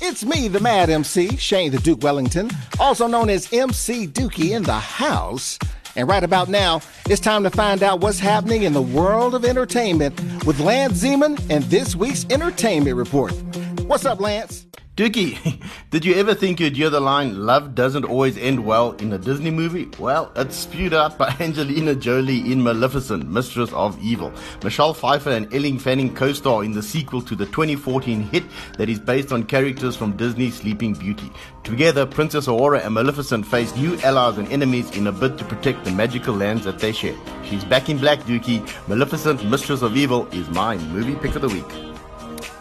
It's me, the Mad MC, Shane the Duke Wellington, also known as MC Dookie in the house. And right about now, it's time to find out what's happening in the world of entertainment with Lance Zeman and this week's Entertainment Report. What's up, Lance? Dookie, did you ever think you'd hear the line, love doesn't always end well in a Disney movie? Well, it's spewed out by Angelina Jolie in Maleficent, Mistress of Evil. Michelle Pfeiffer and Elle Fanning co-star in the sequel to the 2014 hit that is based on characters from Disney's Sleeping Beauty. Together, Princess Aurora and Maleficent face new allies and enemies in a bid to protect the magical lands that they share. She's back in black, Dookie. Maleficent, Mistress of Evil is my movie pick of the week.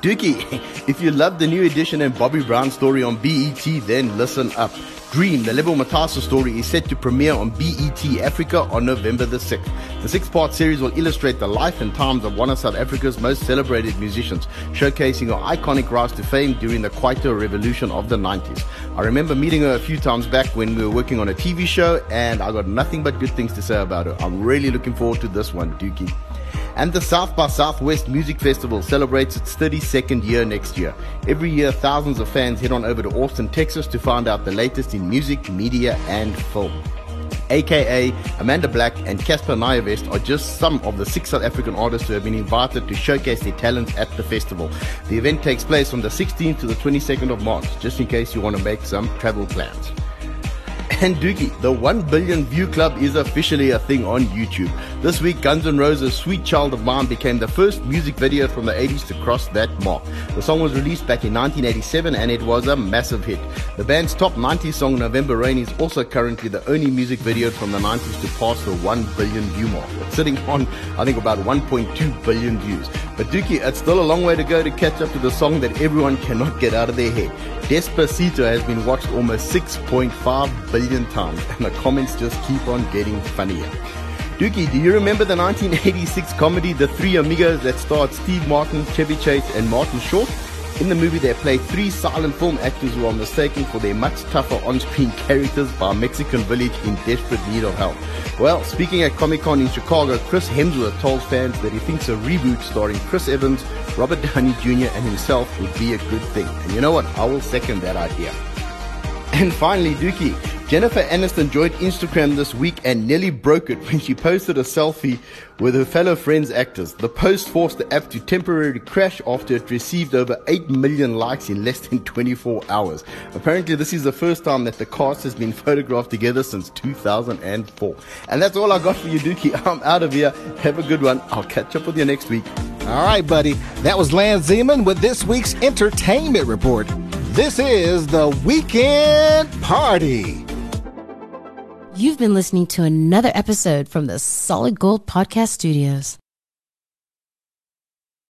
Dookie, if you love the new edition and Bobby Brown story on BET, then listen up. Dream, the Lebo Mathosa story, is set to premiere on BET Africa on November the 6th. The six part series will illustrate the life and times of one of South Africa's most celebrated musicians, showcasing her iconic rise to fame during the Kwaito revolution of the 90s. I remember meeting her a few times back when we were working on a TV show, and I got nothing but good things to say about her. I'm really looking forward to this one, Dookie. And the South by Southwest Music Festival celebrates its 32nd year next year. Every year, thousands of fans head on over to Austin, Texas to find out the latest in music, media, and film. AKA Amanda Black and Cassper Nyovest are just some of the six South African artists who have been invited to showcase their talent at the festival. The event takes place from the 16th to the 22nd of March, just in case you want to make some travel plans. And Dookie, the 1 billion view club is officially a thing on YouTube. This week, Guns N' Roses' Sweet Child of Mine became the first music video from the 80s to cross that mark. The song was released back in 1987 and it was a massive hit. The band's top 90s song, November Rain, is also currently the only music video from the 90s to pass the 1 billion view mark. It's sitting on, I think, about 1.2 billion views. But Dookie, it's still a long way to go to catch up to the song that everyone cannot get out of their head. Despacito has been watched almost 6.5 billion and the comments just keep on getting funnier. Dookie, do you remember the 1986 comedy The Three Amigos that starred Steve Martin, Chevy Chase, and Martin Short? In the movie, they play three silent film actors who are mistaken for their much tougher on-screen characters by a Mexican village in desperate need of help. Well, speaking at Comic Con in Chicago, Chris Hemsworth told fans that he thinks a reboot starring Chris Evans, Robert Downey Jr., and himself would be a good thing. And you know what? I will second that idea. And finally, Dookie, Jennifer Aniston joined Instagram this week and nearly broke it when she posted a selfie with her fellow Friends actors. The post forced the app to temporarily crash after it received over 8 million likes in less than 24 hours. Apparently, this is the first time that the cast has been photographed together since 2004. And that's all I got for you, Dookie. I'm out of here. Have a good one. I'll catch up with you next week. All right, buddy. That was Lance Zeman with this week's Entertainment Report. This is the Weekend Party. You've been listening to another episode from the Solid Gold Podcast Studios.